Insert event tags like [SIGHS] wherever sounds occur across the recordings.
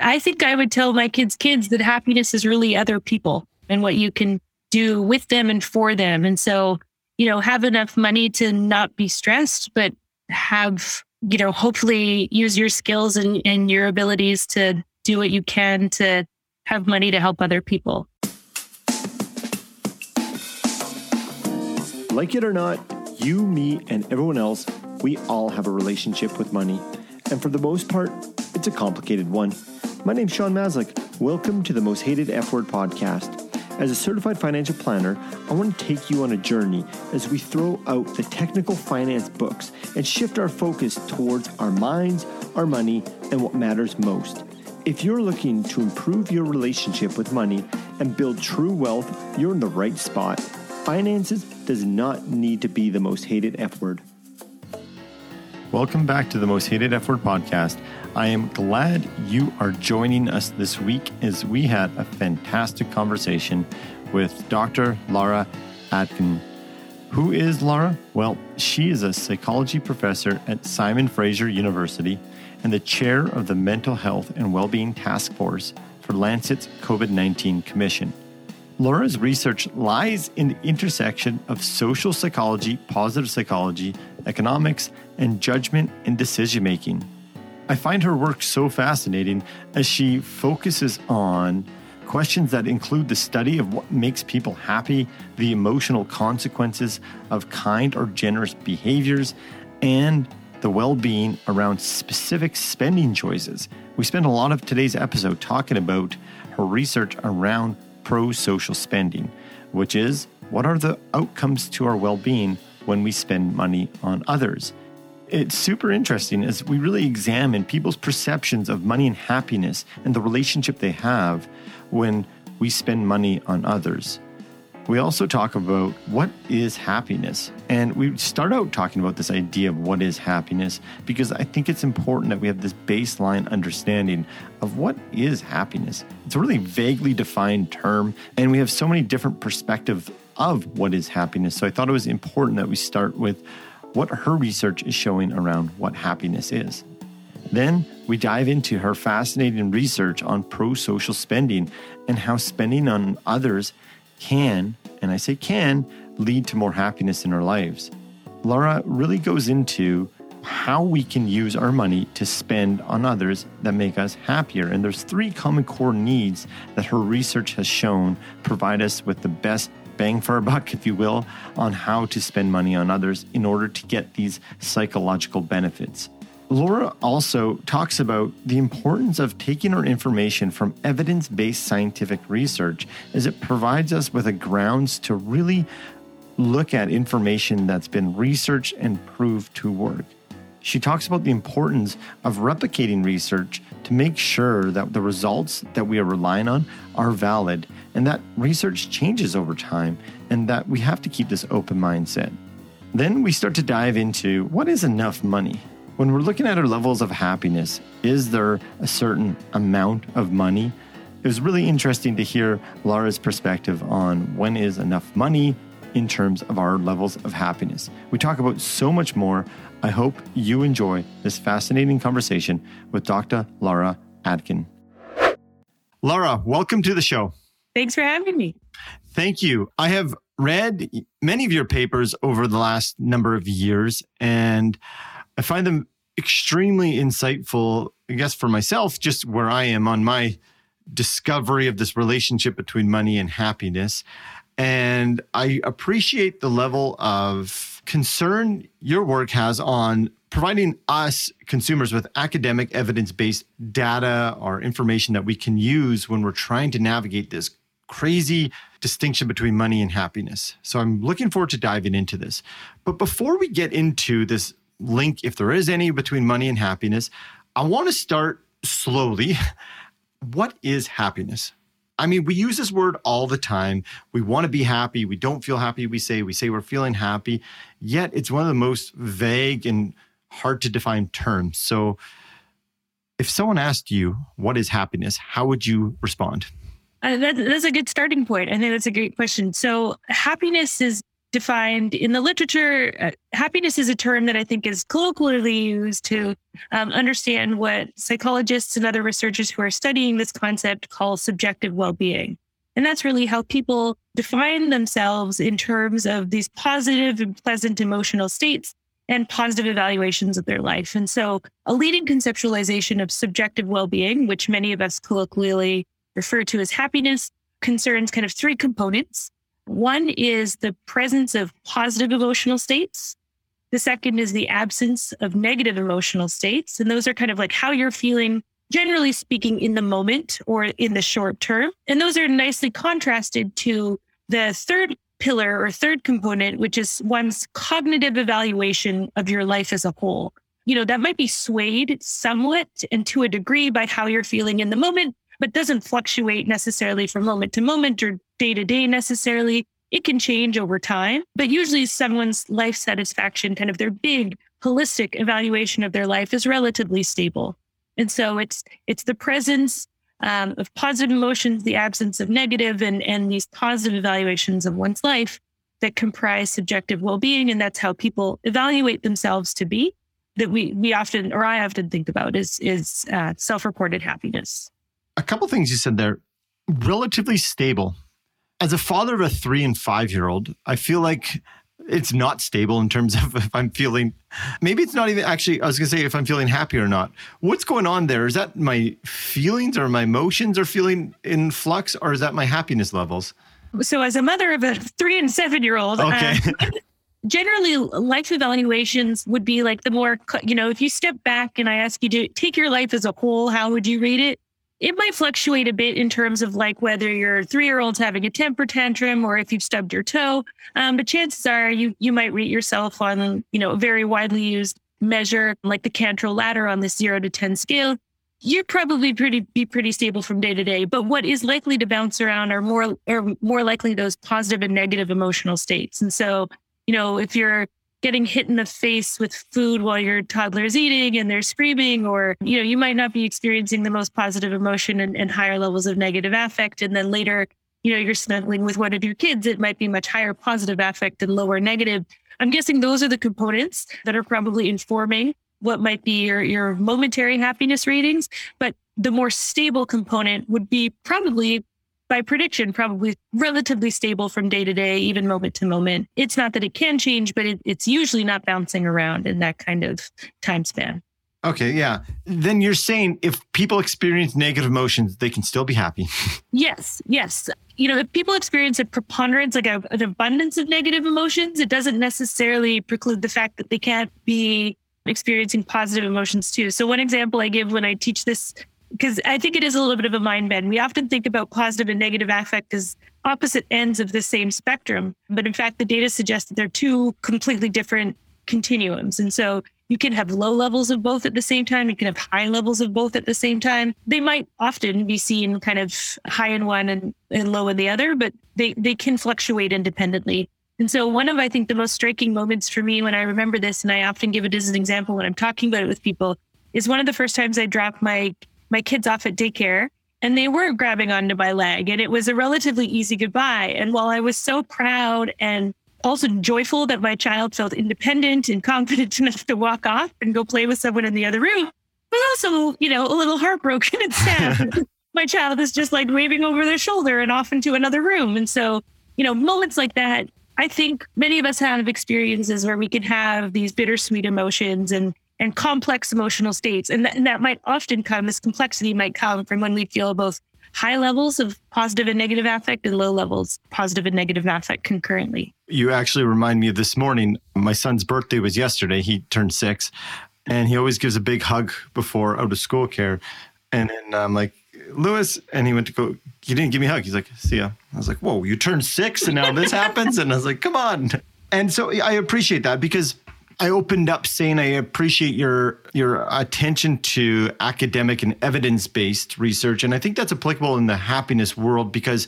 I think I would tell my kids' kids that happiness is really other people and what you can do with them and for them. And so, you know, have enough money to not be stressed, but have, you know, hopefully use your skills and, and your abilities to do what you can to have money to help other people. Like it or not, you, me, and everyone else, we all have a relationship with money. And for the most part, it's a complicated one. My name's Sean Maslick. Welcome to the Most Hated F Word podcast. As a certified financial planner, I want to take you on a journey as we throw out the technical finance books and shift our focus towards our minds, our money, and what matters most. If you're looking to improve your relationship with money and build true wealth, you're in the right spot. Finances does not need to be the most hated F word. Welcome back to the Most Hated F Word podcast. I am glad you are joining us this week as we had a fantastic conversation with Dr. Laura Aknin. Who is Laura? Well, she is a psychology professor at Simon Fraser University and the chair of the Mental Health and Wellbeing Task Force for Lancet's COVID 19 Commission. Laura's research lies in the intersection of social psychology, positive psychology, economics, and judgment and decision making. I find her work so fascinating as she focuses on questions that include the study of what makes people happy, the emotional consequences of kind or generous behaviors, and the well being around specific spending choices. We spent a lot of today's episode talking about her research around pro social spending, which is what are the outcomes to our well being when we spend money on others? It's super interesting as we really examine people's perceptions of money and happiness and the relationship they have when we spend money on others. We also talk about what is happiness. And we start out talking about this idea of what is happiness because I think it's important that we have this baseline understanding of what is happiness. It's a really vaguely defined term, and we have so many different perspectives of what is happiness. So I thought it was important that we start with what her research is showing around what happiness is. Then we dive into her fascinating research on pro social spending and how spending on others can, and I say can, lead to more happiness in our lives. Laura really goes into how we can use our money to spend on others that make us happier. And there's three common core needs that her research has shown provide us with the best bang for a buck, if you will, on how to spend money on others in order to get these psychological benefits. Laura also talks about the importance of taking our information from evidence based scientific research as it provides us with a grounds to really look at information that's been researched and proved to work. She talks about the importance of replicating research to make sure that the results that we are relying on are valid and that research changes over time and that we have to keep this open mindset. Then we start to dive into what is enough money? When we're looking at our levels of happiness, is there a certain amount of money? It was really interesting to hear Laura's perspective on when is enough money in terms of our levels of happiness. We talk about so much more. I hope you enjoy this fascinating conversation with Dr. Laura Aknin. Laura, welcome to the show. Thanks for having me. Thank you. I have read many of your papers over the last number of years, and I find them extremely insightful, I guess, for myself, just where I am on my discovery of this relationship between money and happiness. And I appreciate the level of concern your work has on providing us consumers with academic evidence based data or information that we can use when we're trying to navigate this crazy distinction between money and happiness. So I'm looking forward to diving into this. But before we get into this link, if there is any, between money and happiness, I want to start slowly. [LAUGHS] What is happiness? I mean, we use this word all the time. We want to be happy. We don't feel happy. We say, we say we're feeling happy. Yet it's one of the most vague and hard to define terms. So if someone asked you, what is happiness? How would you respond? Uh, that, that's a good starting point. I think that's a great question. So happiness is defined in the literature. Uh, happiness is a term that I think is colloquially used to um, understand what psychologists and other researchers who are studying this concept call subjective well being. And that's really how people define themselves in terms of these positive and pleasant emotional states and positive evaluations of their life. And so, a leading conceptualization of subjective well being, which many of us colloquially refer to as happiness, concerns kind of three components. One is the presence of positive emotional states. The second is the absence of negative emotional states. And those are kind of like how you're feeling, generally speaking, in the moment or in the short term. And those are nicely contrasted to the third pillar or third component, which is one's cognitive evaluation of your life as a whole. You know, that might be swayed somewhat and to a degree by how you're feeling in the moment, but doesn't fluctuate necessarily from moment to moment or day to day necessarily. It can change over time, but usually someone's life satisfaction, kind of their big holistic evaluation of their life is relatively stable. And so it's it's the presence um, of positive emotions, the absence of negative, and and these positive evaluations of one's life that comprise subjective well-being, and that's how people evaluate themselves to be. That we we often, or I often think about, is is uh, self-reported happiness a couple things you said there. Relatively stable. As a father of a three and five year old, I feel like it's not stable in terms of [LAUGHS] if I'm feeling, maybe it's not even actually, I was going to say if I'm feeling happy or not. What's going on there? Is that my feelings or my emotions are feeling in flux or is that my happiness levels? So, as a mother of a three and seven year old, okay. Uh, [LAUGHS] generally life evaluations would be like the more, you know, if you step back and I ask you to take your life as a whole, how would you rate it? It might fluctuate a bit in terms of like whether your three year old's having a temper tantrum or if you've stubbed your toe. Um, but chances are you you might rate yourself on you know a very widely used measure like the Cantril ladder on the zero to ten scale. You're probably pretty be pretty stable from day to day. But what is likely to bounce around are more are more likely those positive and negative emotional states. And so you know if you're getting hit in the face with food while your toddler is eating and they're screaming, or, you know, you might not be experiencing the most positive emotion and, and higher levels of negative affect. And then later, you know, you're snuggling with one of your kids, it might be much higher positive affect and lower negative. I'm guessing those are the components that are probably informing what might be your, your momentary happiness ratings. But the more stable component would be probably by prediction, probably relatively stable from day to day, even moment to moment. It's not that it can change, but it, it's usually not bouncing around in that kind of time span. Okay, yeah. Then you're saying if people experience negative emotions, they can still be happy. [LAUGHS] yes, yes. You know, if people experience a preponderance, like a, an abundance of negative emotions, it doesn't necessarily preclude the fact that they can't be experiencing positive emotions too. So, one example I give when I teach this because I think it is a little bit of a mind bend. We often think about positive and negative affect as opposite ends of the same spectrum. But in fact, the data suggests that they're two completely different continuums. And so you can have low levels of both at the same time. You can have high levels of both at the same time. They might often be seen kind of high in one and, and low in the other, but they, they can fluctuate independently. And so one of, I think, the most striking moments for me when I remember this, and I often give it as an example when I'm talking about it with people, is one of the first times I dropped my my kids off at daycare and they weren't grabbing onto my leg and it was a relatively easy goodbye. And while I was so proud and also joyful that my child felt independent and [LAUGHS] confident enough to walk off and go play with someone in the other room, but also, you know, a little heartbroken and sad. [LAUGHS] my child is just like waving over their shoulder and off into another room. And so, you know, moments like that, I think many of us have experiences where we can have these bittersweet emotions and and complex emotional states. And, th- and that might often come, this complexity might come from when we feel both high levels of positive and negative affect and low levels positive and negative affect concurrently. You actually remind me of this morning. My son's birthday was yesterday. He turned six, and he always gives a big hug before out of school care. And then I'm like, Lewis, and he went to go. He didn't give me a hug. He's like, "See ya." I was like, "Whoa, you turned six, and now this happens." And I was like, "Come on." And so I appreciate that because I opened up saying I appreciate your your attention to academic and evidence-based research and I think that's applicable in the happiness world because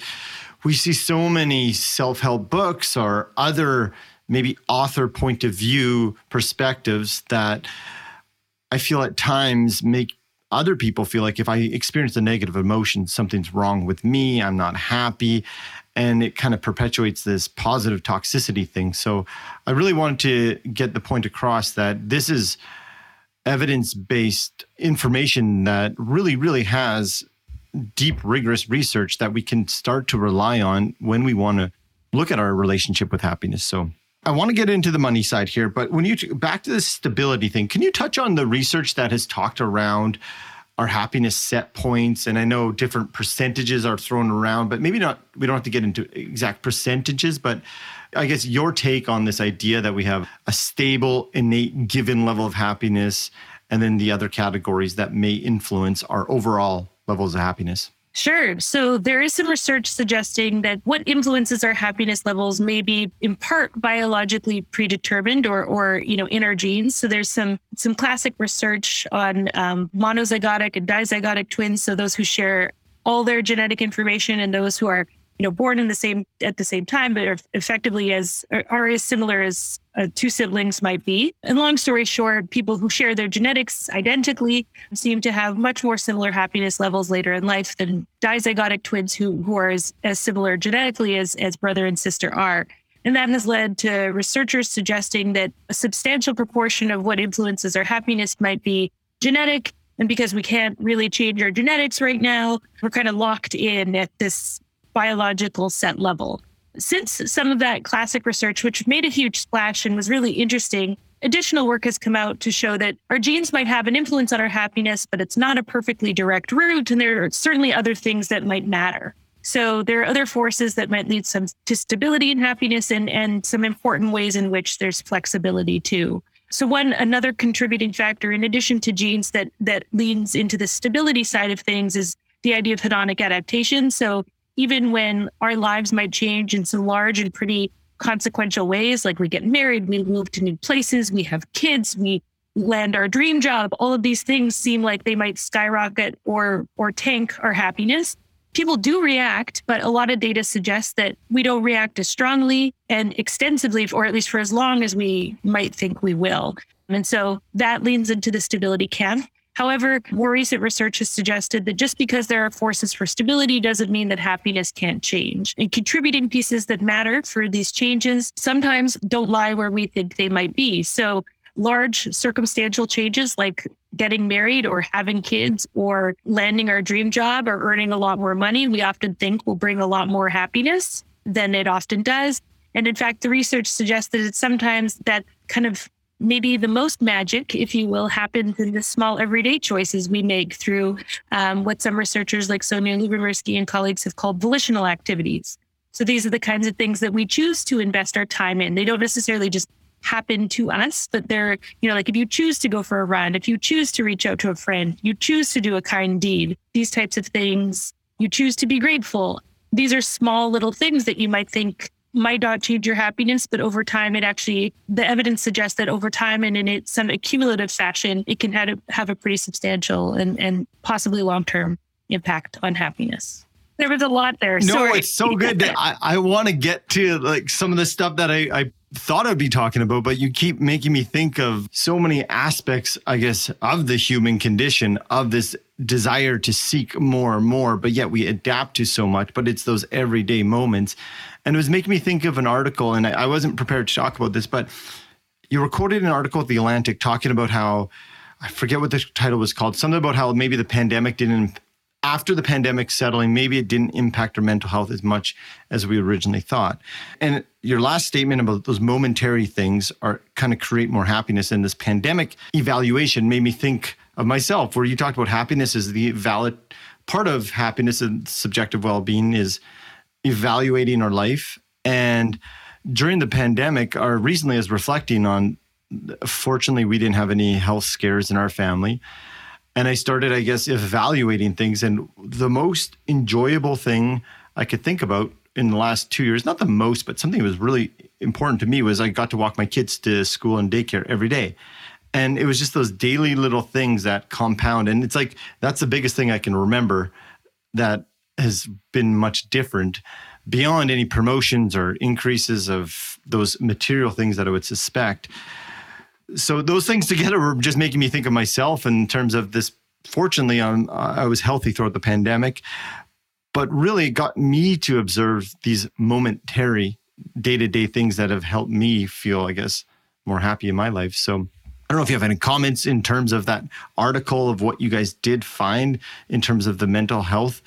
we see so many self-help books or other maybe author point of view perspectives that I feel at times make other people feel like if I experience a negative emotion, something's wrong with me, I'm not happy. And it kind of perpetuates this positive toxicity thing. So I really wanted to get the point across that this is evidence based information that really, really has deep, rigorous research that we can start to rely on when we want to look at our relationship with happiness. So I want to get into the money side here, but when you back to the stability thing, can you touch on the research that has talked around our happiness set points? And I know different percentages are thrown around, but maybe not. We don't have to get into exact percentages, but I guess your take on this idea that we have a stable, innate, given level of happiness, and then the other categories that may influence our overall levels of happiness. Sure. So there is some research suggesting that what influences our happiness levels may be in part biologically predetermined or, or you know, in our genes. So there's some some classic research on um, monozygotic and dizygotic twins. So those who share all their genetic information and those who are you know born in the same at the same time but are effectively as are, as similar as uh, two siblings might be. And long story short people who share their genetics identically seem to have much more similar happiness levels later in life than dizygotic twins who who are as, as similar genetically as as brother and sister are. And that has led to researchers suggesting that a substantial proportion of what influences our happiness might be genetic. And because we can't really change our genetics right now, we're kind of locked in at this biological set level. Since some of that classic research, which made a huge splash and was really interesting, additional work has come out to show that our genes might have an influence on our happiness, but it's not a perfectly direct route. And there are certainly other things that might matter. So there are other forces that might lead some to stability and happiness and, and some important ways in which there's flexibility too. So one another contributing factor in addition to genes that that leans into the stability side of things is the idea of hedonic adaptation. So even when our lives might change in some large and pretty consequential ways, like we get married, we move to new places, we have kids, we land our dream job, all of these things seem like they might skyrocket or or tank our happiness. People do react, but a lot of data suggests that we don't react as strongly and extensively, or at least for as long as we might think we will. And so that leans into the stability camp. However, more recent research has suggested that just because there are forces for stability doesn't mean that happiness can't change. And contributing pieces that matter for these changes sometimes don't lie where we think they might be. So, large circumstantial changes like getting married or having kids or landing our dream job or earning a lot more money, we often think will bring a lot more happiness than it often does. And in fact, the research suggests that it's sometimes that kind of maybe the most magic, if you will, happens in the small everyday choices we make through um, what some researchers like Sonja Lyubomirsky and colleagues have called volitional activities. So these are the kinds of things that we choose to invest our time in. They don't necessarily just happen to us, but they're, you know, like if you choose to go for a run, if you choose to reach out to a friend, you choose to do a kind deed, these types of things, you choose to be grateful. These are small little things that you might think might not change your happiness, but over time, it actually, the evidence suggests that over time and in it, some accumulative fashion, it can have a, have a pretty substantial and, and possibly long term impact on happiness. There was a lot there. No, Sorry. it's so good. That I, I want to get to like some of the stuff that I, I thought I'd be talking about, but you keep making me think of so many aspects, I guess, of the human condition, of this desire to seek more and more, but yet we adapt to so much. But it's those everyday moments. And it was making me think of an article, and I, I wasn't prepared to talk about this, but you recorded an article at The Atlantic talking about how I forget what the title was called, something about how maybe the pandemic didn't after the pandemic settling, maybe it didn't impact our mental health as much as we originally thought. And your last statement about those momentary things are kind of create more happiness. And this pandemic evaluation made me think of myself, where you talked about happiness as the valid part of happiness and subjective well-being is evaluating our life. And during the pandemic, or recently as reflecting on fortunately we didn't have any health scares in our family and I started, I guess, evaluating things. And the most enjoyable thing I could think about in the last two years, not the most, but something that was really important to me was I got to walk my kids to school and daycare every day. And it was just those daily little things that compound. And it's like, that's the biggest thing I can remember that has been much different beyond any promotions or increases of those material things that I would suspect so those things together were just making me think of myself in terms of this fortunately, I'm, I was healthy throughout the pandemic, but really it got me to observe these momentary day to day things that have helped me feel, I guess, more happy in my life. So I don't know if you have any comments in terms of that article of what you guys did find in terms of the mental health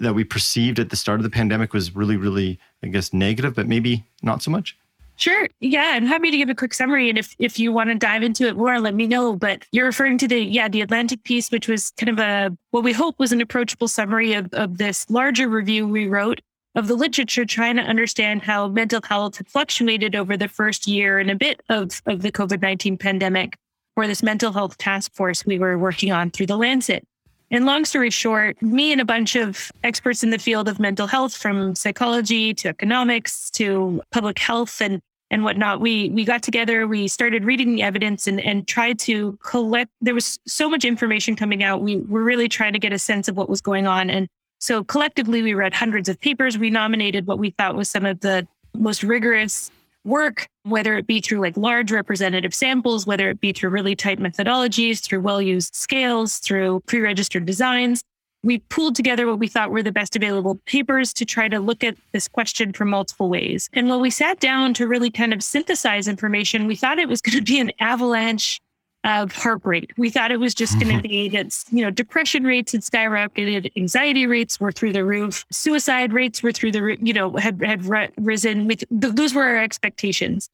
that we perceived at the start of the pandemic was really, really, I guess, negative, but maybe not so much. Sure. Yeah, I'm happy to give a quick summary. And if if you want to dive into it more, let me know. But you're referring to the yeah, the Atlantic piece, which was kind of a what we hope was an approachable summary of, of this larger review we wrote of the literature trying to understand how mental health had fluctuated over the first year and a bit of, of the COVID 19 pandemic for this mental health task force we were working on through the Lancet. And long story short, me and a bunch of experts in the field of mental health, from psychology to economics to public health and and whatnot, we we got together, we started reading the evidence and and tried to collect. There was so much information coming out. We were really trying to get a sense of what was going on. And so collectively, we read hundreds of papers. We nominated what we thought was some of the most rigorous work, whether it be through like large representative samples, whether it be through really tight methodologies, through well used scales, through pre registered designs. We pooled together what we thought were the best available papers to try to look at this question from multiple ways. And when we sat down to really kind of synthesize information, we thought it was going to be an avalanche of heart rate. We thought it was just going to mm-hmm. be that, you know, depression rates had skyrocketed, anxiety rates were through the roof, suicide rates were through the, you know, had, had risen. With, those were our expectations.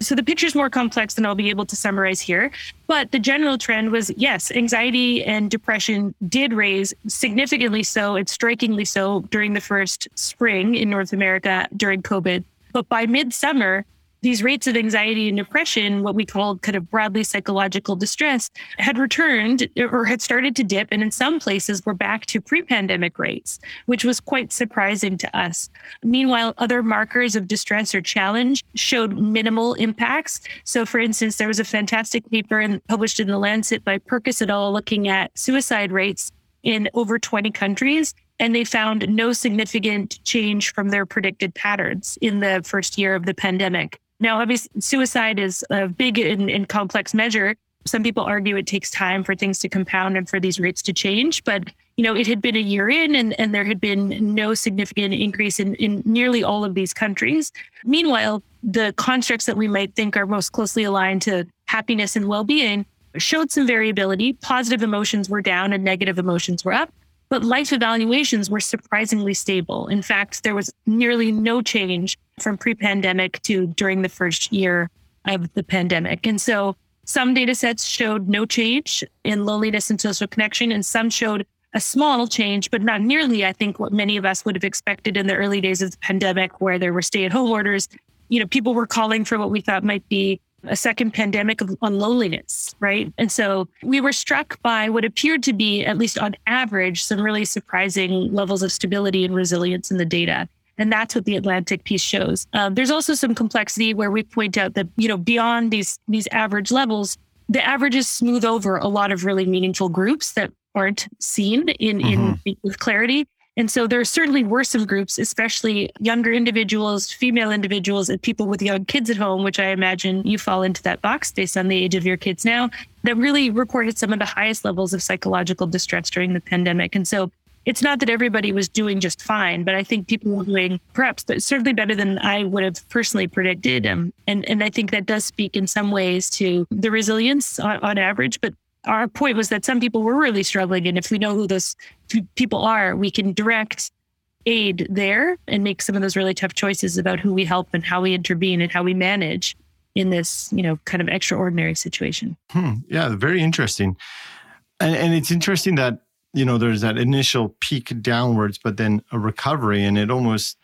So the picture's more complex than I'll be able to summarize here. But the general trend was yes, anxiety and depression did raise significantly so and strikingly so during the first spring in North America during COVID. But by midsummer, these rates of anxiety and depression, what we called kind of broadly psychological distress, had returned or had started to dip. And in some places, we're back to pre pandemic rates, which was quite surprising to us. Meanwhile, other markers of distress or challenge showed minimal impacts. So, for instance, there was a fantastic paper in, published in The Lancet by Pirkis et al. looking at suicide rates in over 20 countries and they found no significant change from their predicted patterns in the first year of the pandemic. Now, obviously, suicide is a big and, and complex measure. Some people argue it takes time for things to compound and for these rates to change. But, you know, it had been a year in and, and there had been no significant increase in, in nearly all of these countries. Meanwhile, the constructs that we might think are most closely aligned to happiness and well being showed some variability. Positive emotions were down and negative emotions were up. But life evaluations were surprisingly stable. In fact, there was nearly no change from pre pandemic to during the first year of the pandemic. And so some data sets showed no change in loneliness and social connection, and some showed a small change, but not nearly, I think, what many of us would have expected in the early days of the pandemic, where there were stay at home orders. You know, people were calling for what we thought might be a second pandemic of, on loneliness, right? And so we were struck by what appeared to be, at least on average, some really surprising levels of stability and resilience in the data. And that's what the Atlantic piece shows. Um, there's also some complexity where we point out that, you know, beyond these these average levels, the averages smooth over a lot of really meaningful groups that aren't seen in, mm-hmm. in with clarity. And so there certainly were some groups, especially younger individuals, female individuals, and people with young kids at home, which I imagine you fall into that box based on the age of your kids now, that really reported some of the highest levels of psychological distress during the pandemic. And so it's not that everybody was doing just fine, but I think people were doing perhaps certainly better than I would have personally predicted. Um, and, and I think that does speak in some ways to the resilience on, on average, but our point was that some people were really struggling. And if we know who those people are, we can direct aid there and make some of those really tough choices about who we help and how we intervene and how we manage in this, you know, kind of extraordinary situation. Hmm. Yeah, very interesting. And, and it's interesting that, you know, there's that initial peak downwards, but then a recovery. And it almost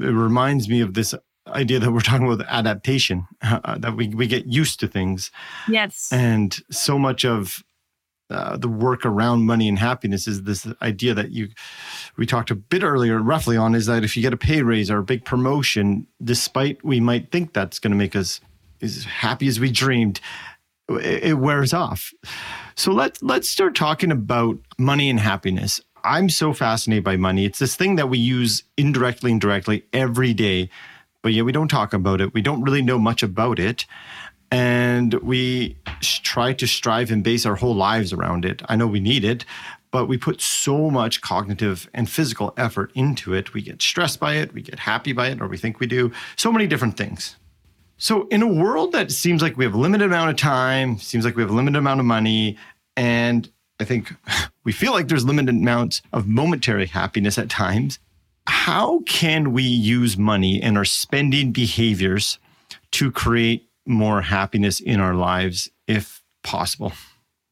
it reminds me of this idea that we're talking about adaptation, uh, that we, we get used to things. Yes. And so much of uh, the work around money and happiness is this idea that you, we talked a bit earlier, roughly on, is that if you get a pay raise or a big promotion, despite we might think that's going to make us as happy as we dreamed, it, it wears off. So let's let's start talking about money and happiness. I'm so fascinated by money. It's this thing that we use indirectly and directly every day but yeah, we don't talk about it. We don't really know much about it. and we try to strive and base our whole lives around it. I know we need it, but we put so much cognitive and physical effort into it. We get stressed by it, we get happy by it, or we think we do. So many different things. So, in a world that seems like we have a limited amount of time, seems like we have a limited amount of money, and I think [LAUGHS] we feel like there's limited amounts of momentary happiness at times, how can we use money and our spending behaviors to create more happiness in our lives if possible?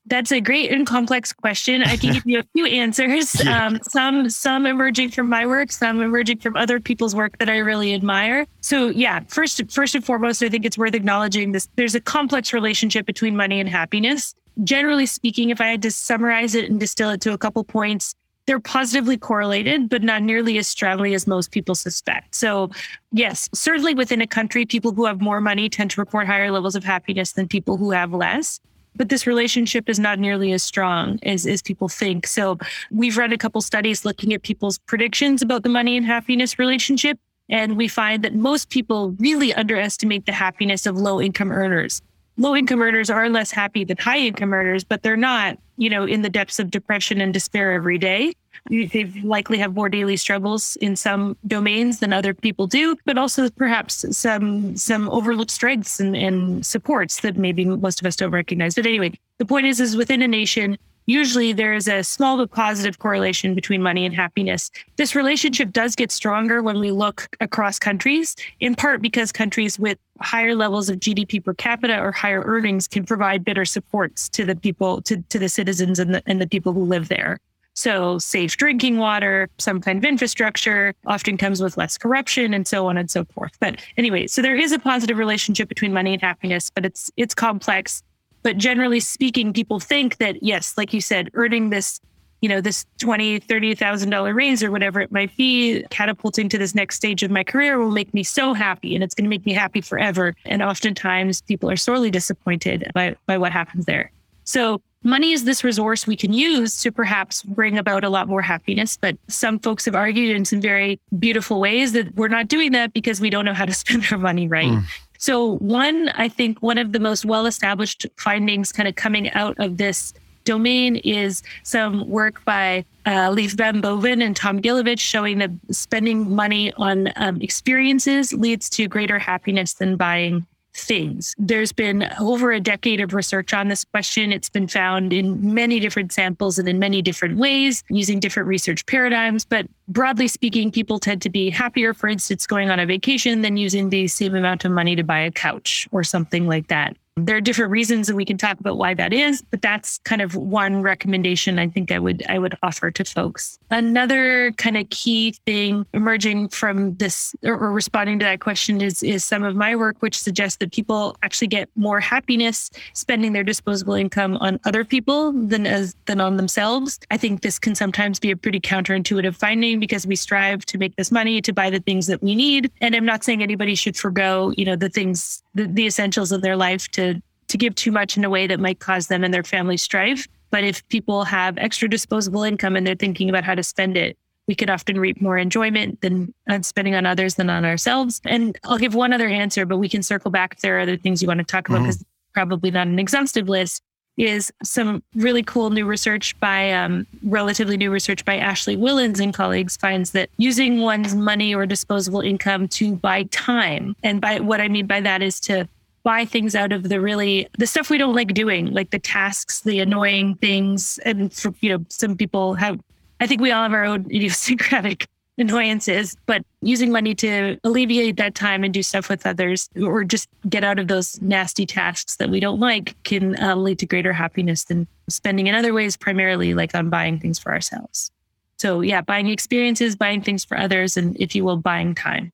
That's a great and complex question. I can give you a [LAUGHS] few answers. Yeah. Um, some some emerging from my work, some emerging from other people's work that I really admire. So yeah, first first and foremost, I think it's worth acknowledging this. There's a complex relationship between money and happiness. Generally speaking, if I had to summarize it and distill it to a couple points, they're positively correlated, but not nearly as strongly as most people suspect. So, yes, certainly within a country, people who have more money tend to report higher levels of happiness than people who have less. But this relationship is not nearly as strong as, as people think. So, we've read a couple studies looking at people's predictions about the money and happiness relationship. And we find that most people really underestimate the happiness of low income earners low income earners are less happy than high income earners, but they're not, you know, in the depths of depression and despair every day. They likely have more daily struggles in some domains than other people do, but also perhaps some some overlooked strengths and, and supports that maybe most of us don't recognize. But anyway, the point is, is within a nation, usually there is a small but positive correlation between money and happiness. This relationship does get stronger when we look across countries, in part because countries with higher levels of GDP per capita or higher earnings can provide better supports to the people, to, to the citizens and the, and the people who live there. So, safe drinking water, some kind of infrastructure often comes with less corruption and so on and so forth. But anyway, so there is a positive relationship between money and happiness, but it's it's complex but generally speaking, people think that, yes, like you said, earning this, you know, this twenty, thirty thousand dollar raise or whatever it might be, catapulting to this next stage of my career will make me so happy and it's going to make me happy forever. And oftentimes people are sorely disappointed by, by what happens there. So money is this resource we can use to perhaps bring about a lot more happiness. But some folks have argued in some very beautiful ways that we're not doing that because we don't know how to [LAUGHS] spend our money right. Mm. So, one, I think one of the most well established findings kind of coming out of this domain is some work by uh, Leaf Van Boven and Tom Gilovich showing that spending money on um, experiences leads to greater happiness than buying things. There's been over a decade of research on this question. It's been found in many different samples and in many different ways using different research paradigms. But broadly speaking, people tend to be happier, for instance, going on a vacation than using the same amount of money to buy a couch or something like that. There are different reasons and we can talk about why that is, but that's kind of one recommendation I think I would I would offer to folks. Another kind of key thing emerging from this or, responding to that question is is some of my work which suggests that people actually get more happiness spending their disposable income on other people than as than on themselves. I think this can sometimes be a pretty counterintuitive finding because we strive to make this money to buy the things that we need. And I'm not saying anybody should forego, you know, the things the, the essentials of their life to to give too much in a way that might cause them and their family strife. But if people have extra disposable income and they're thinking about how to spend it, we could often reap more enjoyment than on spending on others than on ourselves. And I'll give one other answer, but we can circle back if there are other things you want to talk about because mm-hmm. probably not an exhaustive list. Is some really cool new research by um, relatively new research by Ashley Whillans and colleagues finds that using one's money or disposable income to buy time, and by what I mean by that is to buy things out of the really the stuff we don't like doing, like the tasks, the annoying things. And for you know, some people have I think we all have our own [LAUGHS] idiosyncratic annoyances, but using money to alleviate that time and do stuff with others or just get out of those nasty tasks that we don't like can uh, lead to greater happiness than spending in other ways, primarily like on buying things for ourselves. So, yeah, buying experiences, buying things for others, and if you will, buying time.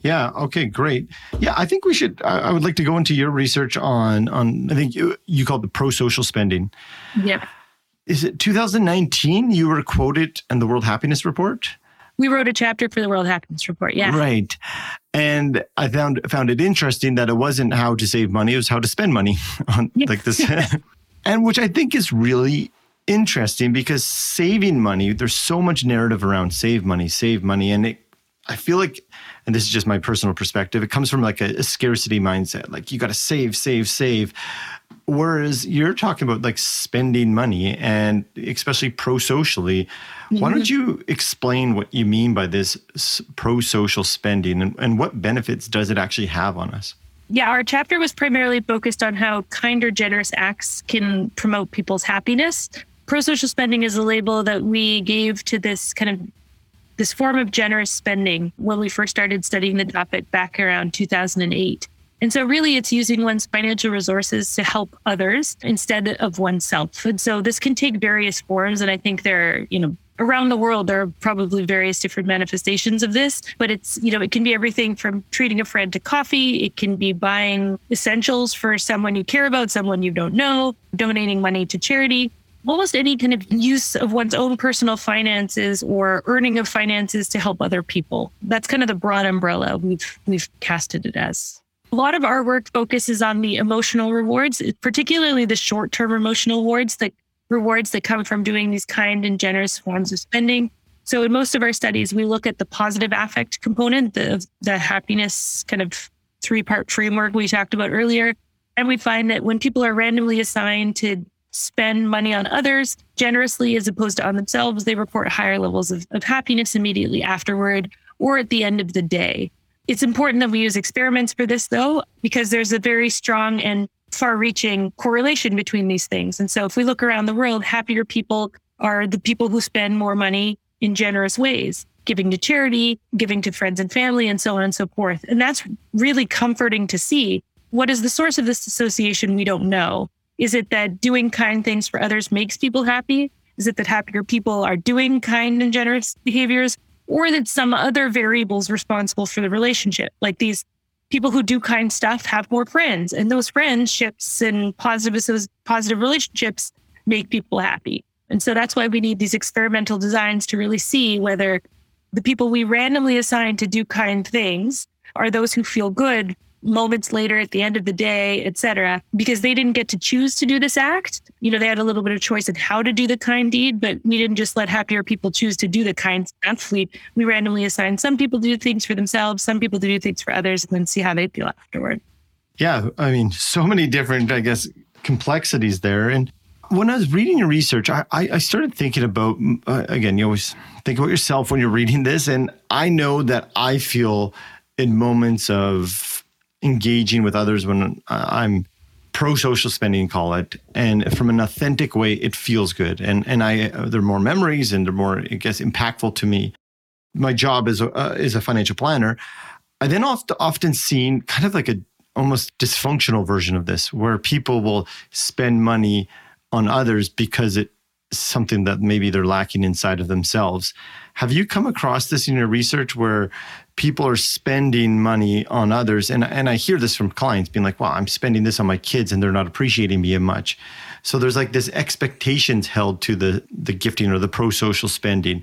Yeah. Okay. Great. Yeah, I think we should. I would like to go into your research on on. I think you you called the pro social spending. Yep. Is it 2019? You were quoted in the World Happiness Report. We wrote a chapter for the World Happiness Report. Yeah. Right. And I found found it interesting that it wasn't how to save money; it was how to spend money [LAUGHS] on yep. like this, [LAUGHS] [LAUGHS] and which I think is really interesting because saving money. There's so much narrative around save money, save money, and it I feel like, and this is just my personal perspective, it comes from like a, a scarcity mindset. Like you got to save, save, save. Whereas you're talking about like spending money and especially pro socially. Mm-hmm. Why don't you explain what you mean by this pro social spending and, and what benefits does it actually have on us? Yeah, our chapter was primarily focused on how kind or generous acts can promote people's happiness. Pro social spending is a label that we gave to this kind of this form of generous spending when we first started studying the topic back around 2008. And so, really, it's using one's financial resources to help others instead of oneself. And so, this can take various forms. And I think there are, you know, around the world, there are probably various different manifestations of this. But it's, you know, it can be everything from treating a friend to coffee, it can be buying essentials for someone you care about, someone you don't know, donating money to charity almost any kind of use of one's own personal finances or earning of finances to help other people. That's kind of the broad umbrella we've we've casted it as. A lot of our work focuses on the emotional rewards, particularly the short-term emotional rewards, the rewards that come from doing these kind and generous forms of spending. So in most of our studies, we look at the positive affect component, the the happiness kind of three-part framework we talked about earlier. And we find that when people are randomly assigned to spend money on others generously as opposed to on themselves, they report higher levels of, of happiness immediately afterward or at the end of the day. It's important that we use experiments for this, though, because there's a very strong and far reaching correlation between these things. And so if we look around the world, happier people are the people who spend more money in generous ways, giving to charity, giving to friends and family, and so on and so forth. And that's really comforting to see. What is the source of this association? We don't know. Is it that doing kind things for others makes people happy? Is it that happier people are doing kind and generous behaviors? Or that some other variables responsible for the relationship, like these people who do kind stuff have more friends, and those friendships and positive positive relationships make people happy. And so that's why we need these experimental designs to really see whether the people we randomly assign to do kind things are those who feel good moments later at the end of the day, etc. Because they didn't get to choose to do this act. You know, they had a little bit of choice in how to do the kind deed, but we didn't just let happier people choose to do the kind act. We, we randomly assigned some people to do things for themselves, some people to do things for others, and then see how they feel afterward. Yeah. I mean, so many different, I guess, complexities there. And when I was reading your research, I, I started thinking about, uh, again, you always think about yourself when you're reading this. And I know that I feel in moments of engaging with others when I'm pro social spending, call it, and from an authentic way, it feels good. And and I uh, there are more memories and they're more, I guess, impactful to me. My job is a uh, a financial planner. I then often often seen kind of like a almost dysfunctional version of this, where people will spend money on others because it's something that maybe they're lacking inside of themselves. Have you come across this in your research where people are spending money on others. And, and I hear this from clients being like, wow, I'm spending this on my kids and they're not appreciating me much. So there's like this expectations held to the, the gifting or the pro social spending.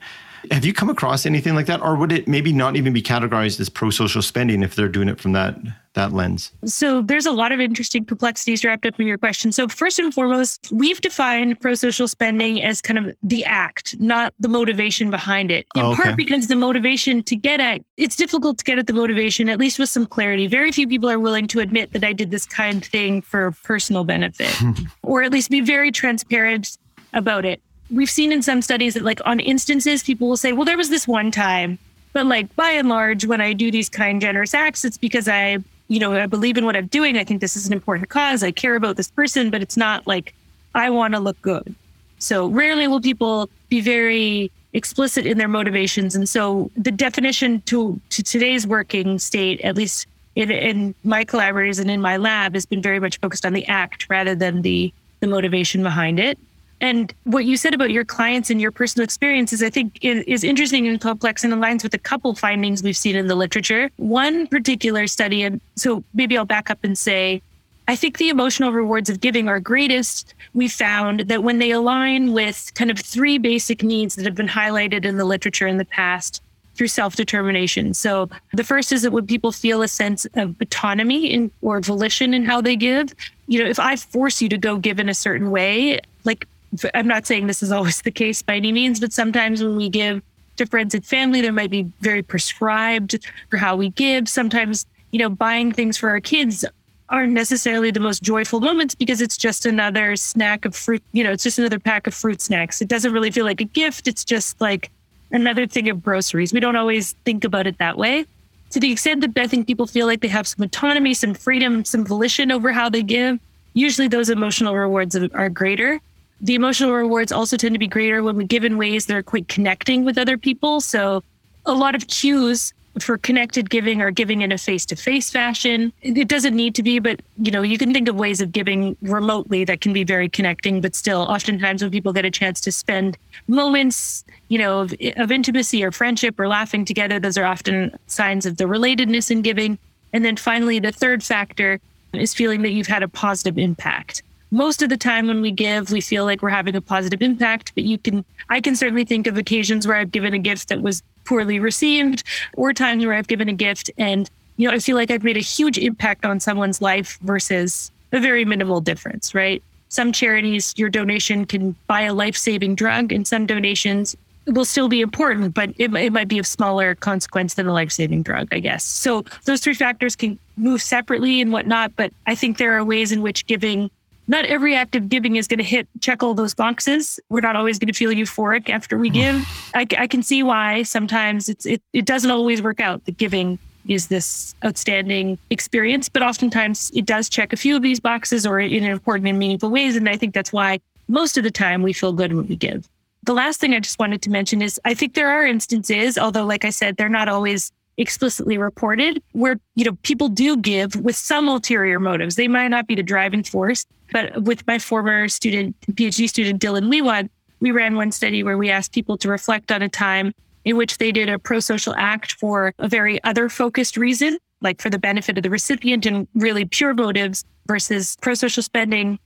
Have you come across anything like that? Or would it maybe not even be categorized as pro social spending if they're doing it from that that lens? So there's a lot of interesting complexities wrapped up in your question. So first and foremost, we've defined pro-social spending as kind of the act, not the motivation behind it. In oh, okay. part because the motivation to get at it's difficult to get at the motivation, at least with some clarity. Very few people are willing to admit that I did this kind thing for personal benefit, [LAUGHS] or at least be very transparent about it. We've seen in some studies that like on instances, people will say, well, there was this one time. But like by and large, when I do these kind, generous acts, it's because I you know, I believe in what I'm doing. I think this is an important cause. I care about this person, but it's not like I want to look good. So rarely will people be very explicit in their motivations. And so the definition to, to today's working state, at least in, in my collaborators and in my lab, has been very much focused on the act rather than the the motivation behind it. And what you said about your clients and your personal experiences, I think is interesting and complex and aligns with a couple findings we've seen in the literature. One particular study, and so maybe I'll back up and say, I think the emotional rewards of giving are greatest. We found that when they align with kind of three basic needs that have been highlighted in the literature in the past through self determination. So the first is that when people feel a sense of autonomy in, or volition in how they give, you know, if I force you to go give in a certain way, like I'm not saying this is always [LAUGHS] the case by any means, but sometimes when we give to friends and family. There might be very prescribed for how we give. Sometimes, you know, buying things for our kids aren't necessarily the most joyful moments because it's just another snack of fruit. You know, it's just another pack of fruit snacks. It doesn't really feel like a gift. It's just like another thing of groceries. We don't always think about it that way. To the extent that I think people feel like they have some autonomy, some freedom, some volition over how they give, usually those emotional rewards are greater. The emotional rewards also tend to be greater when we give in ways that are quite connecting with other people. So a lot of cues for connected giving or giving in a face-to-face fashion. It doesn't need to be but you know you can think of ways of giving remotely that can be very connecting but still oftentimes when people get a chance to spend moments you know of, of intimacy or friendship or laughing together those are often signs of the relatedness in giving. And then finally the third factor is feeling that you've had a positive impact most of the time when we give, we feel like we're having a positive impact. But you can, I can certainly think of occasions where I've given a gift that was poorly received, or times where I've given a gift and, you know, I feel like I've made a huge impact on someone's life versus a very minimal difference, right? Some charities, your donation can buy a life saving drug, and some donations will still be important, but it, it might be of smaller consequence than a life saving drug, I guess. So those three factors can move separately and whatnot, but I think there are ways in which giving not every act of giving is going to hit check all those boxes. We're not always going to feel euphoric after we give. [SIGHS] I, I can see why sometimes it's it, it doesn't always work out. The giving is this outstanding experience, but oftentimes it does check a few of these boxes or in important and meaningful ways. And I think that's why most of the time we feel good when we give. The last thing I just wanted to mention is I think there are instances, although like I said, they're not always explicitly reported where you know people do give with some ulterior motives. They might not be the driving force but with my former student phd student dylan Wiwad, we ran one study where we asked people to reflect on a time in which they did a pro-social act for a very other focused reason like for the benefit of the recipient and really pure motives versus pro-social spending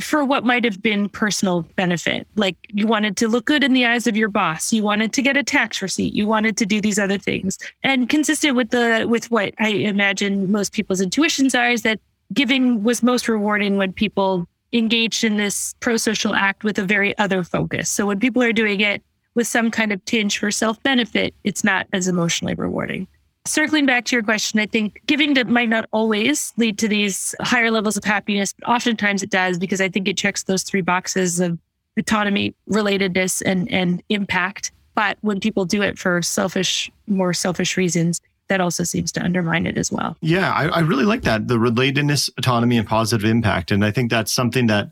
for what might have been personal benefit. Like you wanted to look good in the eyes of your boss, you wanted to get a tax receipt, you wanted to do these other things. And consistent with the with what I imagine most people's intuitions are is that giving was most rewarding when people engaged in this pro-social act with a very other focus. So when people are doing it with some kind of tinge for self-benefit, it's not as emotionally rewarding circling back to your question, I think giving that might not always lead to these higher levels of happiness, but oftentimes it does because I think it checks those three boxes of autonomy, relatedness, and and impact. But when people do it for selfish, more selfish reasons, that also seems to undermine it as well. Yeah, I, I really like that the relatedness, autonomy, and positive impact, and I think that's something that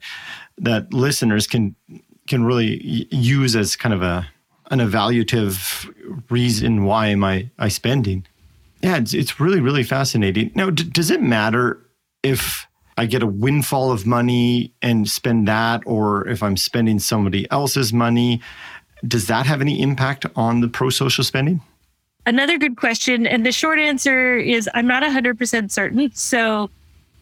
that listeners can can really use as kind of a an evaluative reason why am I I spending yeah, it's, it's really, really fascinating. Now, d- does it matter if I get a windfall of money and spend that, or if I'm spending somebody else's money? Does that have any impact on the pro social spending? Another good question. And the short answer is I'm not 100% certain. So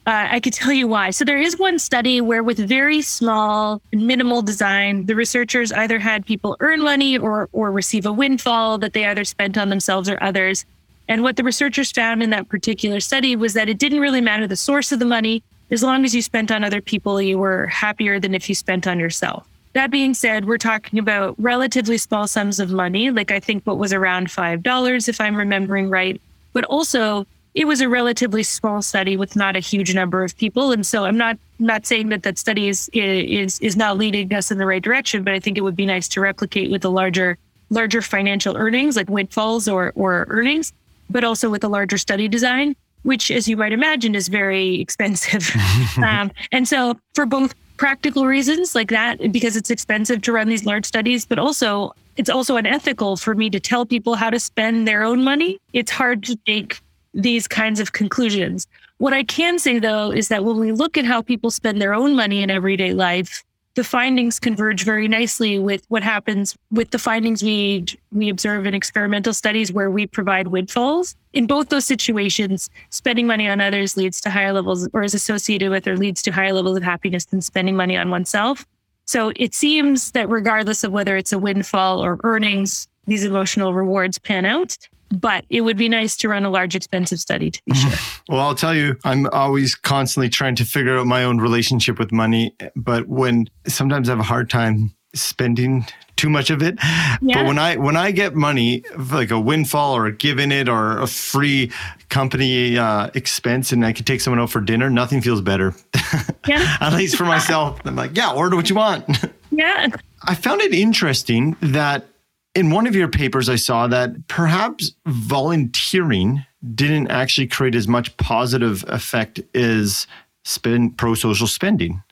uh, I could tell you why. So there is one study where, with very small, minimal design, the researchers either had people earn money or or receive a windfall that they either spent on themselves or others. And what the researchers found in that particular study was that it didn't really matter the source of the money. As long as you spent on other people, you were happier than if you spent on yourself. That being said, we're talking about relatively small sums of money, like I think what was around $5, if I'm remembering right. But also, it was a relatively small study with not a huge number of people. And so I'm not not saying that that study is, is, is not leading us in the right direction, but I think it would be nice to replicate with the larger larger financial earnings like windfalls or, or earnings but also with a larger study design, which, as you might imagine, is very [LAUGHS] expensive. [LAUGHS] um, and so, for both practical reasons like that, because it's expensive to run these large studies, but also it's also unethical for me to tell people how to spend their own money. It's hard to make these kinds of conclusions. What I can say, though, is that when we look at how people spend their own money in everyday life, the findings converge very nicely with what happens with the findings we we observe in experimental studies where we provide windfalls. In both those situations, spending money on others leads to higher levels or is associated with or leads to higher levels of happiness than spending money on oneself. So it seems that regardless of whether it's a windfall or earnings, these emotional rewards pan out but it would be nice to run a large expensive study to be sure. well, I'll tell you, I'm always constantly trying to figure out my own relationship with money, but when sometimes I have a hard time spending too much of it. Yeah. But when I when I get money like a windfall or a given it or a free company uh, expense and I can take someone out for dinner, nothing feels better. [LAUGHS] Yeah. At least for myself. I'm like, yeah, order what you want. [LAUGHS] Yeah. I found it interesting that in one of your papers I saw that perhaps volunteering didn't actually create as much positive effect as spend pro social spending.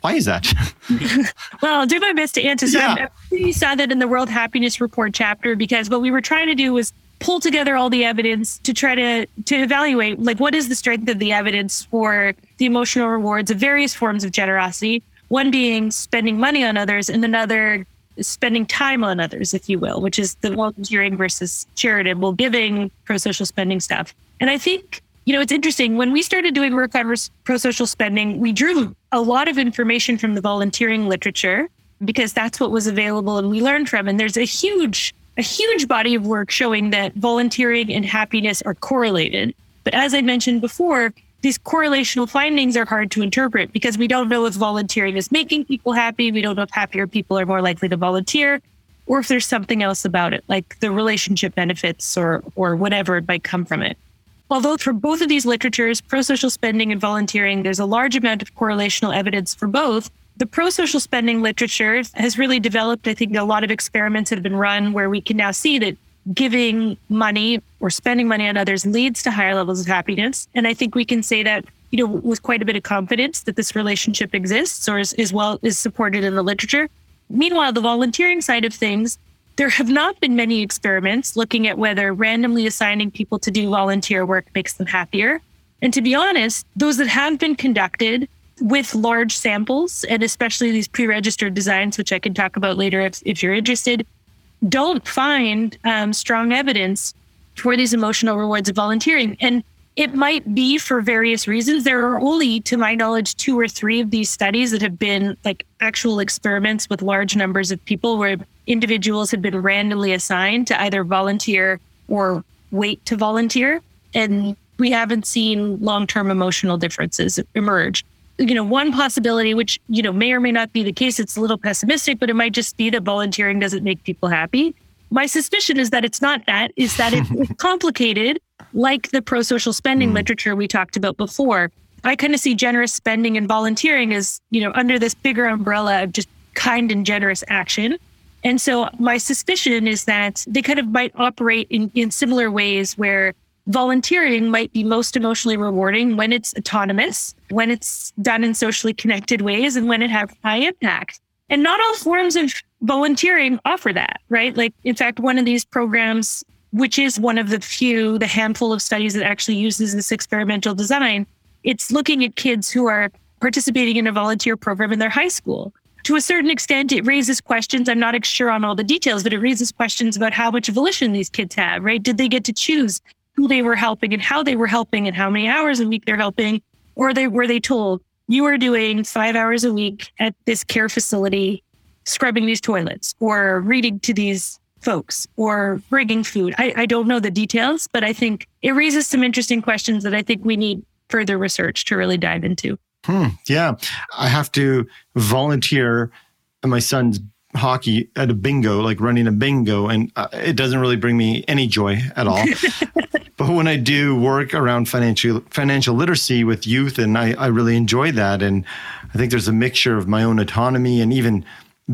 Why is that? [LAUGHS] well, I'll do my best to answer. So yeah. You saw that in the World Happiness Report chapter because what we were trying to do was pull together all the evidence to try to to evaluate like what is the strength of the evidence for the emotional rewards of various forms of generosity. One being spending money on others, and another spending time on others, if you will, which is the volunteering versus charitable giving, pro social spending stuff. And I think, you know, it's interesting. When we started doing work on pro social spending, we drew a lot of information from the volunteering literature because that's what was available and we learned from. And there's a huge, a huge body of work showing that volunteering and happiness are correlated. But as I mentioned before, these correlational findings are hard to interpret because we don't know if volunteering is making people happy. We don't know if happier people are more likely to volunteer or if there's something else about it, like the relationship benefits or, or whatever might come from it. Although for both of these literatures, pro social spending and volunteering, there's a large amount of correlational evidence for both. The pro social spending literature has really developed, I think, a lot of experiments that have been run where we can now see that giving money or spending money on others leads to higher levels of happiness. And I think we can say that, you know, with quite a bit of confidence that this relationship exists or is, is well is supported in the literature. Meanwhile, the volunteering side of things, there have not been many experiments looking at whether randomly assigning people to do volunteer work makes them happier. And to be honest, those that have been conducted with large samples and especially these pre-registered designs, which I can talk about later if, if you're interested, don't find um, strong evidence for these emotional rewards of volunteering. And it might be for various reasons. There are only, to my knowledge, two or three of these studies that have been like actual experiments with large numbers of people where individuals have been randomly assigned to either volunteer or wait to volunteer. And we haven't seen long term emotional differences emerge you know, one possibility, which, you know, may or may not be the case, it's a little pessimistic, but it might just be that volunteering doesn't make people happy. My suspicion is that it's not that, is that it's [LAUGHS] complicated, like the pro social spending mm. literature we talked about before. I kind of see generous spending and volunteering as, you know, under this bigger umbrella of just kind and generous action. And so my suspicion is that they kind of might operate in, in similar ways where volunteering might be most emotionally rewarding when it's autonomous, when it's done in socially connected ways, and when it has high impact. And not all forms of volunteering offer that, right? Like, in fact, one of these programs, which is one of the few, the handful of studies that actually uses this experimental design, it's looking at kids who are participating in a volunteer program in their high school. To a certain extent, it raises questions. I'm not sure on all the details, but it raises questions about how much volition these kids have, right? Did they get to choose who they were helping and how they were helping and how many hours a week they're helping, or they were they told you are doing five hours a week at this care facility, scrubbing these toilets or reading to these folks or bringing food. I, I don't know the details, but I think it raises some interesting questions that I think we need further research to really dive into. Hmm, yeah, I have to volunteer my son's hockey at a bingo, like running a bingo, and uh, it doesn't really bring me any joy at all. [LAUGHS] but when I do work around financial financial literacy with youth, and I, I really enjoy that, and I think there's a mixture of my own autonomy and even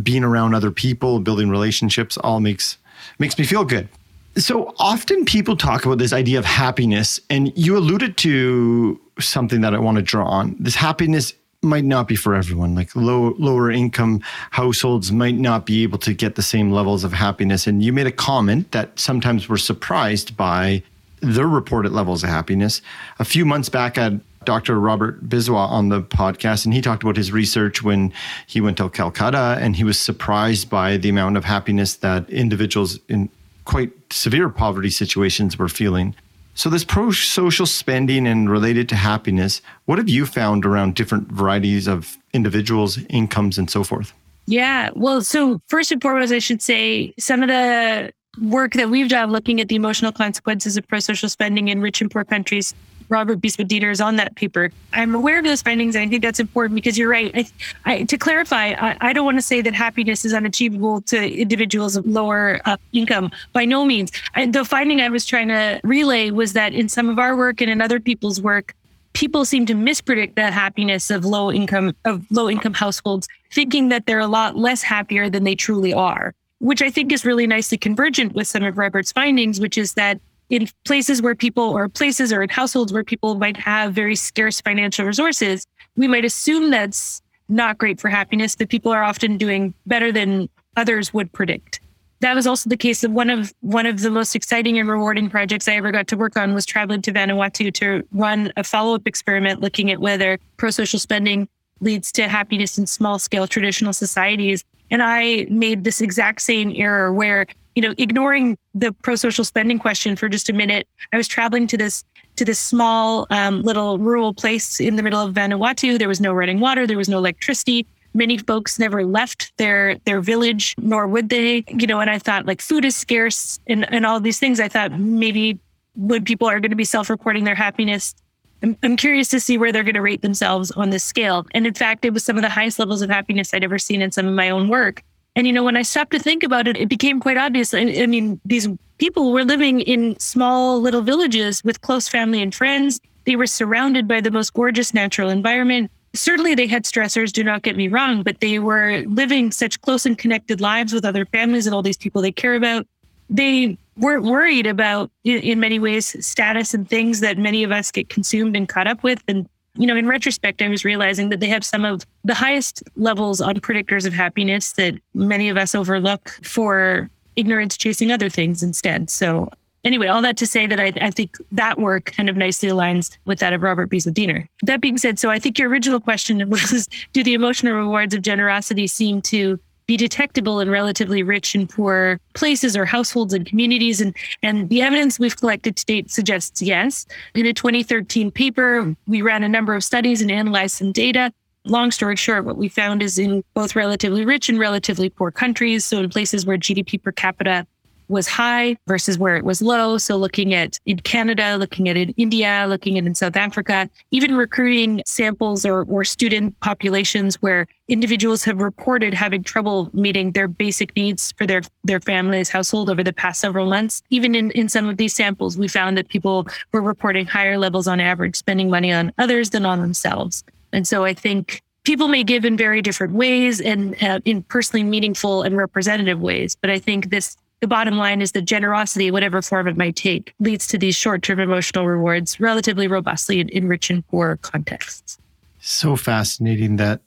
being around other people, building relationships, all makes makes me feel good. So often people talk about this idea of happiness, and you alluded to something that I want to draw on. This happiness might not be for everyone. Like low, lower income households might not be able to get the same levels of happiness. And you made a comment that sometimes we're surprised by the reported levels of happiness. A few months back, I had Dr. Robert Biswas on the podcast, and he talked about his research when he went to Calcutta, and he was surprised by the amount of happiness that individuals in quite severe poverty situations were feeling. So, this pro social spending and related to happiness, what have you found around different varieties of individuals, incomes, and so forth? Yeah. Well, so first and foremost, I should say some of the work that we've done looking at the emotional consequences of pro social spending in rich and poor countries Robert Biswas-Diener is on that paper. I'm aware of those findings, and I think that's important because you're right. I, I, to clarify, I, I don't want to say that happiness is unachievable to individuals of lower uh, income. By no means. the finding I was trying to relay was that in some of our work and in other people's work, people seem to mispredict the happiness of low income of low income households, thinking that they're a lot less happier than they truly are. Which I think is really nicely convergent with some of Robert's findings, which is that in places where people or places or in households where people might have very scarce financial resources, we might assume that's not great for happiness, that people are often doing better than others would predict. That was also the case of one of one of the most exciting and rewarding projects I ever got to work on was traveling to Vanuatu to run a follow-up experiment looking at whether pro-social spending leads to happiness in small scale traditional societies. And I made this exact same error where you know, ignoring the pro-social spending question for just a minute, I was traveling to this to this small um, little rural place in the middle of Vanuatu. There was no running water. There was no electricity. Many folks never left their their village, nor would they. You know, and I thought like food is scarce and and all these things. I thought maybe when people are going to be self-reporting their happiness, I'm, I'm curious to see where they're going to rate themselves on this scale. And in fact, it was some of the highest levels of happiness I'd ever seen in some of my own work. And, you know, when I stopped to think about it, it became quite obvious. I, I mean, these people were living in small little villages with close family and friends. They were surrounded by the most gorgeous natural environment. Certainly, they had stressors, do not get me wrong, but they were living such close and connected lives with other families and all these people they care about. They weren't worried about, in many ways, status and things that many of us get consumed and caught up with. And you know, in retrospect, I was realizing that they have some of the highest levels on predictors of happiness that many of us overlook for ignorance chasing other things instead. So, anyway, all that to say that I, I think that work kind of nicely aligns with that of Robert Biswas-Diener. That being said, so I think your original question [LAUGHS] was do the emotional rewards of generosity seem to be detectable in relatively rich and poor places or households and communities. And, and the evidence we've collected to date suggests yes. In a 2013 paper, we ran a number of studies and analyzed some data. Long story short, what we found is in both relatively rich and relatively poor countries, so in places where GDP per capita was high versus where it was low. So looking at in Canada, looking at in India, looking at in South Africa, even recruiting samples or, or student populations where individuals have reported having trouble meeting their basic needs for their, their family's household over the past several months. Even in, in some of these samples, we found that people were reporting higher levels on average, spending money on others than on themselves. And so I think people may give in very different ways and uh, in personally meaningful and representative ways. But I think this the bottom line is that generosity, whatever form it might take, leads to these short term emotional rewards relatively robustly in, in rich and poor contexts. So fascinating that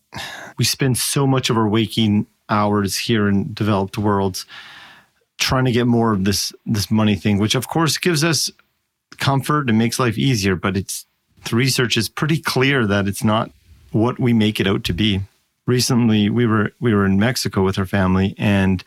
we spend so much of our waking hours here in developed worlds trying to get more of this this money thing, which of course gives us comfort and makes life easier, but it's the research is pretty clear that it's not what we make it out to be. Recently we were we were in Mexico with our family and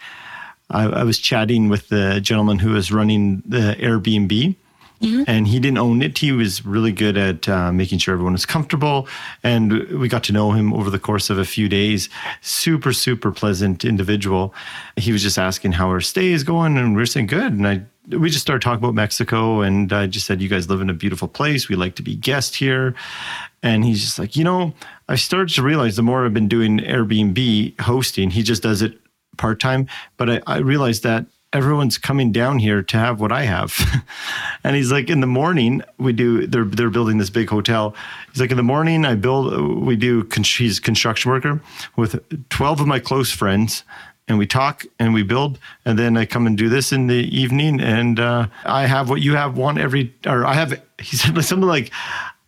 I, I was chatting with the gentleman who was running the Airbnb. Mm-hmm. And he didn't own it. He was really good at uh, making sure everyone was comfortable. And we got to know him over the course of a few days. Super, super pleasant individual. He was just asking how our stay is going. And we are saying, good. And I, we just started talking about Mexico. And I just said, you guys live in a beautiful place. We like to be guests here. And he's just like, you know, I started to realize the more I've been doing Airbnb hosting, he just does it part time, but I, I realized that everyone's coming down here to have what I have. [LAUGHS] and he's like, in the morning, we do, they're, they're building this big hotel. He's like, in the morning, I build, we do, he's construction worker with 12 of my close friends and we talk and we build. And then I come and do this in the evening. And uh, I have what you have one every, or I have, [LAUGHS] he said something like,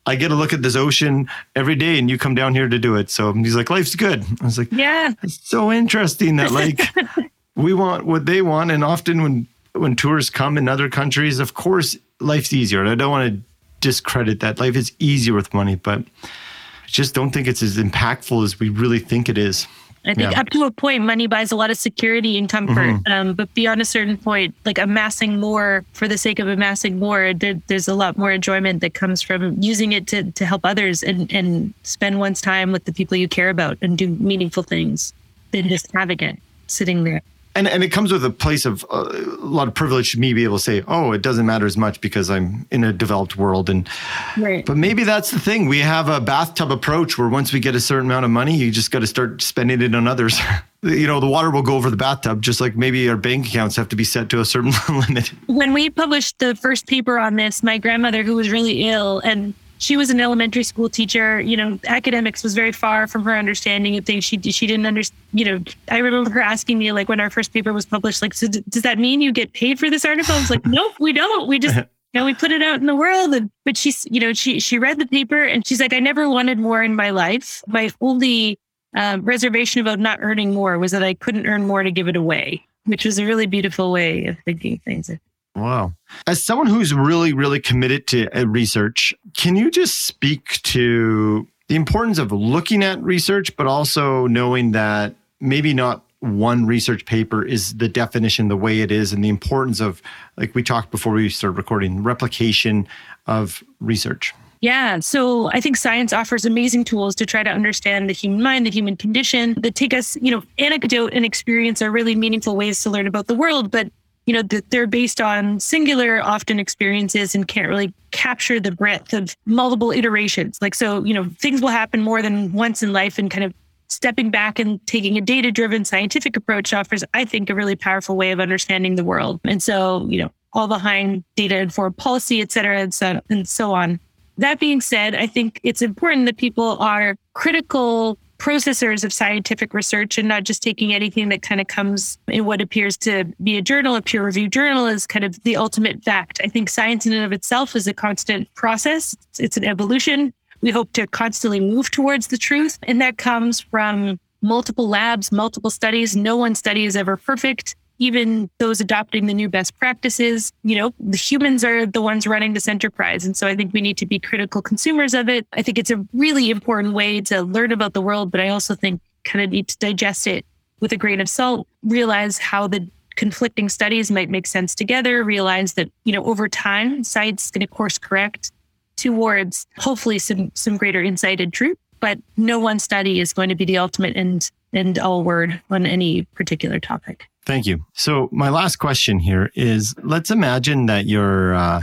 I get to look at this ocean every day and you come down here to do it. So he's like, life's good. I was like, yeah, it's so interesting that like [LAUGHS] we want what they want. And often when, when tourists come in other countries, of course, life's easier. And I don't want to discredit that life is easier with money, but I just don't think it's as impactful as we really think it is. I think yeah. up to a point, money buys a lot of security and comfort. Mm-hmm. Um, but beyond a certain point, like amassing more for the sake of amassing more, there, there's a lot more enjoyment that comes from using it to, to help others and, and spend one's time with the people you care about and do meaningful things than just having it sitting there. And and it comes with a place of uh, a lot of privilege to me be able to say, oh, it doesn't matter as much because I'm in a developed world, and right. but maybe that's the thing. We have a bathtub approach where once we get a certain amount of money, you just got to start spending it on others. [LAUGHS] you know, the water will go over the bathtub, just like maybe our bank accounts have to be set to a certain [LAUGHS] limit. When we published the first paper on this, my grandmother, who was really ill and she was an elementary school teacher. You know, academics was very far from her understanding of things. She she didn't understand. You know, I remember her asking me like when our first paper was published, like, so d- does that mean you get paid for this article? I was like, nope, we don't. We just [LAUGHS] you know we put it out in the world. And but she's you know she she read the paper and she's like, I never wanted more in my life. My only um, reservation about not earning more was that I couldn't earn more to give it away, which was a really beautiful way of thinking things. Wow. As someone who's really, really committed to uh, research, can you just speak to the importance of looking at research, but also knowing that maybe not one research paper is the definition the way it is, and the importance of, like we talked before we started recording, replication of research? Yeah. So I think science offers amazing tools to try to understand the human mind, the human condition that take us, you know, anecdote and experience are really meaningful ways to learn about the world. But you know, that they're based on singular, often experiences and can't really capture the breadth of multiple iterations. Like, so, you know, things will happen more than once in life and kind of stepping back and taking a data driven scientific approach offers, I think, a really powerful way of understanding the world. And so, you know, all behind data informed policy, et cetera, and so, and so on. That being said, I think it's important that people are critical processors of scientific research and not just taking anything that kind of comes in what appears to be a journal, a peer reviewed journal is kind of the ultimate fact. I think science in and of itself is a constant process. It's an evolution. We hope to constantly move towards the truth. And that comes from multiple labs, multiple studies. No one study is ever perfect even those adopting the new best practices, you know, the humans are the ones running this enterprise. And so I think we need to be critical consumers of it. I think it's a really important way to learn about the world, but I also think kind of need to digest it with a grain of salt, realize how the conflicting studies might make sense together, realize that, you know, over time, science is going to course correct towards hopefully some some greater insight and truth. But no one study is going to be the ultimate and and all word on any particular topic. Thank you. So my last question here is: Let's imagine that you're uh,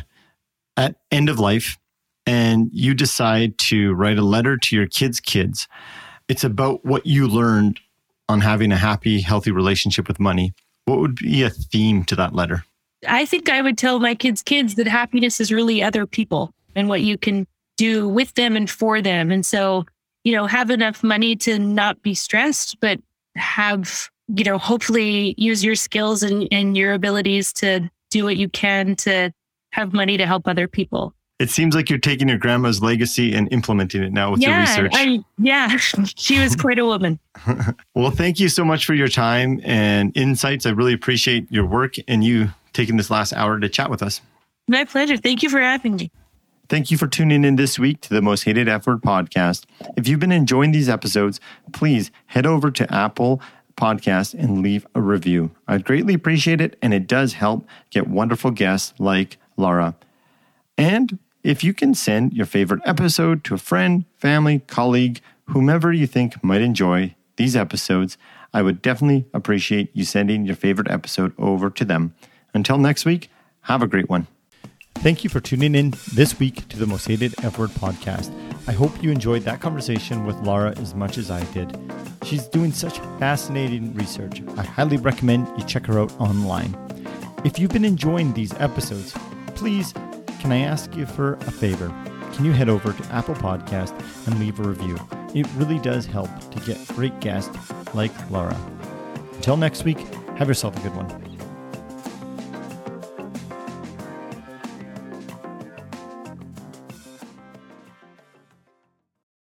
at end of life, and you decide to write a letter to your kids' kids. It's about what you learned on having a happy, healthy relationship with money. What would be a theme to that letter? I think I would tell my kids' kids that happiness is really other people and what you can do with them and for them. And so, you know, have enough money to not be stressed, but have you know, hopefully use your skills and, and your abilities to do what you can to have money to help other people. It seems like you're taking your grandma's legacy and implementing it now with yeah, your research. I, yeah, [LAUGHS] she was quite a woman. [LAUGHS] well, thank you so much for your time and insights. I really appreciate your work and you taking this last hour to chat with us. My pleasure. Thank you for having me. Thank you for tuning in this week to the Most Hated F Word podcast. If you've been enjoying these episodes, please head over to Apple podcast and leave a review. I'd greatly appreciate it, and it does help get wonderful guests like Laura. And if you can send your favorite episode to a friend, family, colleague, whomever you think might enjoy these episodes, I would definitely appreciate you sending your favorite episode over to them. Until next week, have a great one. Thank you for tuning in this week to the Most Hated F Word podcast. I hope you enjoyed that conversation with Laura as much as I did. She's doing such fascinating research. I highly recommend you check her out online. If you've been enjoying these episodes, please can I ask you for a favor? Can you head over to Apple Podcast and leave a review? It really does help to get great guests like Laura. Until next week, have yourself a good one.